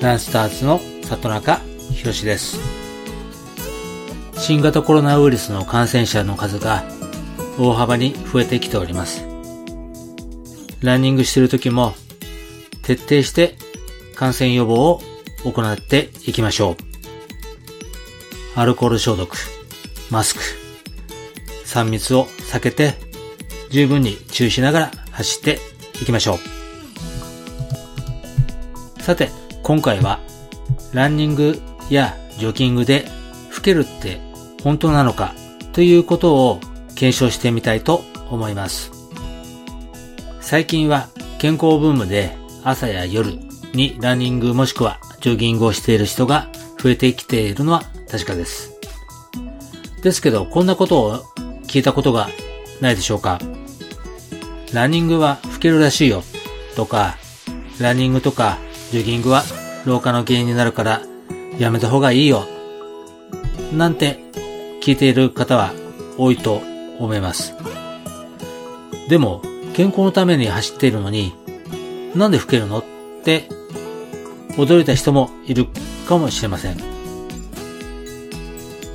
ランスターズの里中博です。新型コロナウイルスの感染者の数が大幅に増えてきております。ランニングしている時も徹底して感染予防を行っていきましょう。アルコール消毒マスク3密を避けて十分に注意しながら走っていきましょう。さて、今回はランニングやジョギングで老けるって本当なのかということを検証してみたいと思います。最近は健康ブームで朝や夜にランニングもしくはジョギングをしている人が増えてきているのは確かです。ですけど、こんなことを聞いたことがないでしょうかランニングは老けるらしいよとか、ランニングとかジョギングは老化の原因になるからやめた方がいいよなんて聞いている方は多いと思います。でも、健康のために走っているのに、なんで老けるのって驚いた人もいるかもしれません。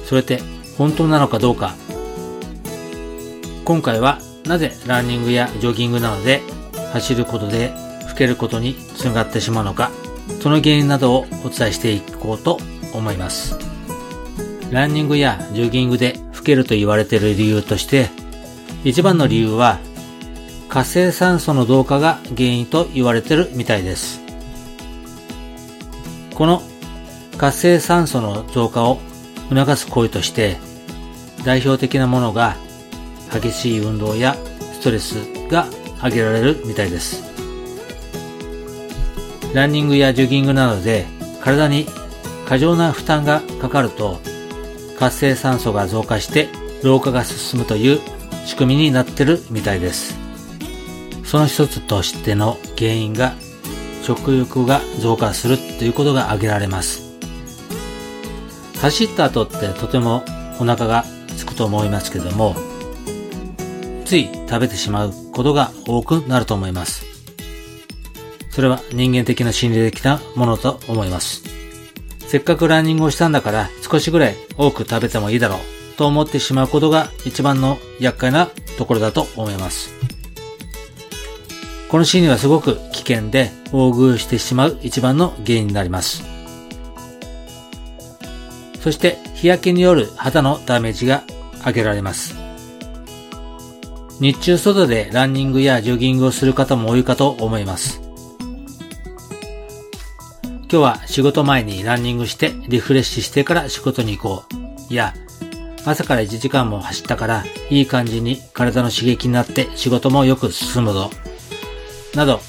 それって本当なのかどうか。今回はなぜランニングやジョギングなどで走ることで老けることにつながってしまうのか、その原因などをお伝えしていこうと思います。ランニングやジョギングで老けると言われている理由として、一番の理由は活性酸素の増加が原因と言われているみたいです。この活性酸素の増加を促す行為として代表的なものが激しい運動やストレスが挙げられるみたいです。ランニングやジョギングなどで体に過剰な負担がかかると活性酸素が増加して老化が進むという仕組みになってるみたいです。その一つとしての原因が食欲が増加するということが挙げられます。走った後ってとてもお腹が空くと思いますけども、つい食べてしまうことが多くなると思います。それは人間的な心理的なものと思います。せっかくランニングをしたんだから少しぐらい多く食べてもいいだろうと思ってしまうことが一番の厄介なところだと思います。この心理はすごく危険で大食いしてしまう一番の原因になります。そして日焼けによる肌のダメージが挙げられます。日中外でランニングやジョギングをする方も多いかと思います。今日は仕事前にランニングしてリフレッシュしてから仕事に行こう。いや、朝から1時間も走ったからいい感じに体の刺激になって仕事もよく進むぞ。など、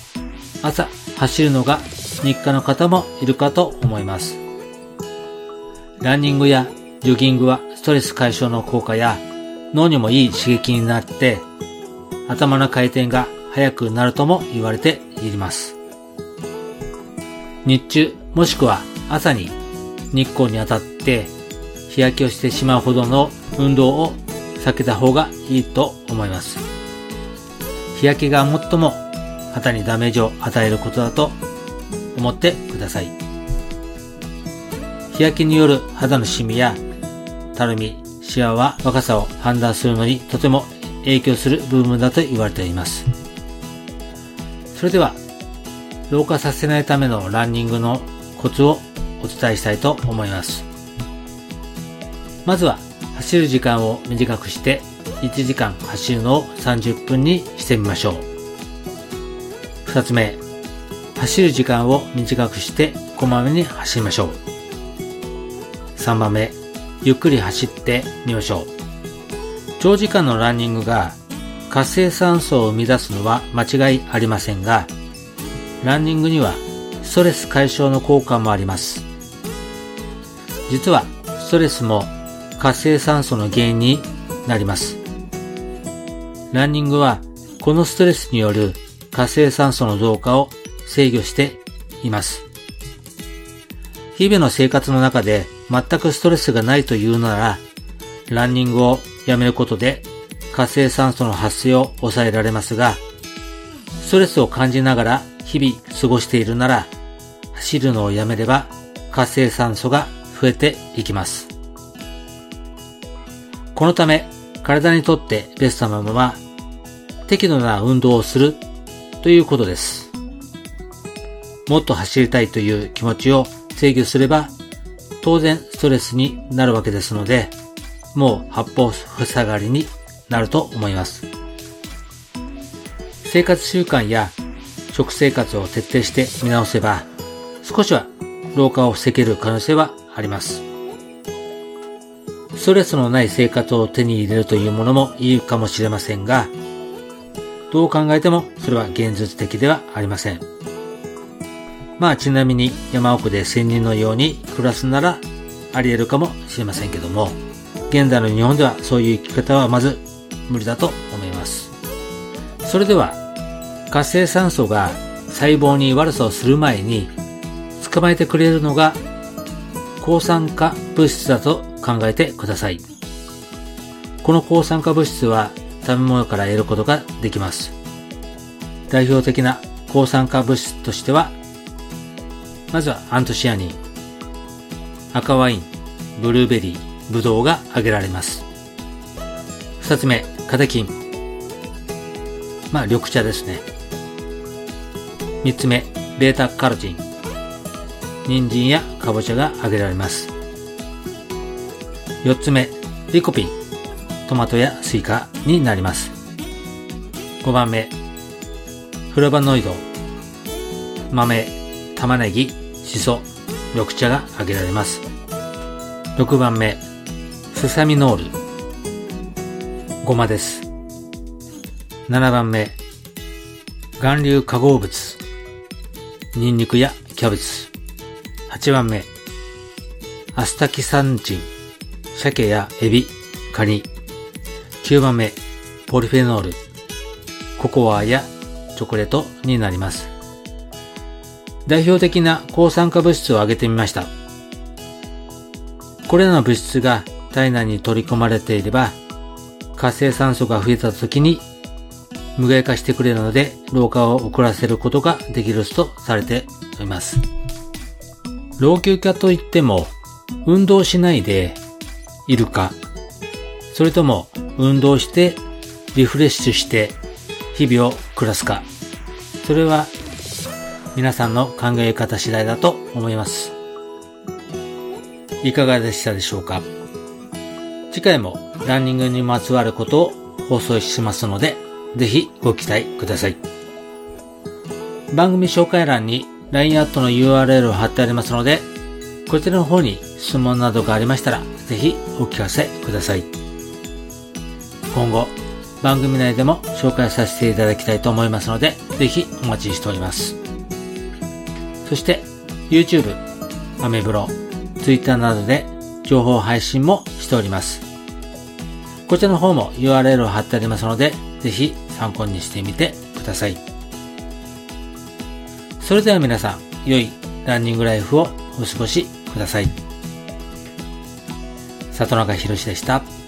朝走るのが日課の方もいるかと思います。ランニングやジョギングはストレス解消の効果や脳にもいい刺激になって頭の回転が速くなるとも言われています。日中もしくは朝に日光に当たって日焼けをしてしまうほどの運動を避けた方がいいと思います。日焼けが最も肌にダメージを与えることだと思ってください。日焼けによる肌のシミやたるみ、シワは若さを判断するのにとても影響する部分だと言われています。それでは、老化させないためのランニングのコツをお伝えしたいと思います。まずは、走る時間を短くして、1時間走るのを30分にしてみましょう。二つ目、走る時間を短くして、こまめに走りましょう。3番目、ゆっくり走ってみましょう。長時間のランニングが活性酸素を生み出すのは間違いありませんが、ランニングにはストレス解消の効果もあります。実はストレスも活性酸素の原因になります。ランニングはこのストレスによる活性酸素の増加を制御しています。日々の生活の中で全くストレスがないというなら、ランニングをやめることで活性酸素の発生を抑えられますが、ストレスを感じながら日々過ごしているなら、走るのをやめれば活性酸素が増えていきます。このため、体にとってベストなものは、適度な運動をするということです。もっと走りたいという気持ちを制御すれば、当然ストレスになるわけですので、もう八方塞がりになると思います。生活習慣や食生活を徹底して見直せば、少しは老化を防げる可能性はあります。ストレスのない生活を手に入れるというものもいいかもしれませんが、どう考えてもそれは現実的ではありません。まあちなみに山奥で仙人のように暮らすならあり得るかもしれませんけども、現在の日本ではそういう生き方はまず無理だと思います。それでは、活性酸素が細胞に悪さをする前に捕まえてくれるのが抗酸化物質だと考えてください。この抗酸化物質は食べ物から得ることができます。代表的な抗酸化物質としては、まずはアントシアニン、赤ワイン、ブルーベリー、ブドウが挙げられます。二つ目、カテキン。まあ、緑茶ですね。三つ目、ベータカロティン。人参やかぼちゃが挙げられます。四つ目、リコピン。トマトやスイカになります。五番目、フラバノイド。豆、玉ねぎ、しそ、緑茶が挙げられます。6番目、セサミノール。ごまです。7番目、含硫化合物。ニンニクやキャベツ。8番目、アスタキサンチン。鮭やエビ、カニ。9番目、ポリフェノール。ココアやチョコレートになります。代表的な抗酸化物質を挙げてみました。これらの物質が体内に取り込まれていれば、活性酸素が増えた時に無害化してくれるので、老化を遅らせることができるとされております。老朽化といっても、運動しないでいるか、それとも運動してリフレッシュして日々を暮らすか、それは皆さんの考え方次第だと思います。いかがでしたでしょうか？次回もランニングにまつわることを放送しますので、ぜひご期待ください。番組紹介欄に LINE アットの URL を貼ってありますので、こちらの方に質問などがありましたら、ぜひお聞かせください。今後、番組内でも紹介させていただきたいと思いますので、ぜひお待ちしております。そして、YouTube、アメブロ、Twitter などで情報配信もしております。こちらの方も URL を貼ってありますので、ぜひ参考にしてみてください。それでは皆さん、良いランニングライフをお過ごしください。里中博でした。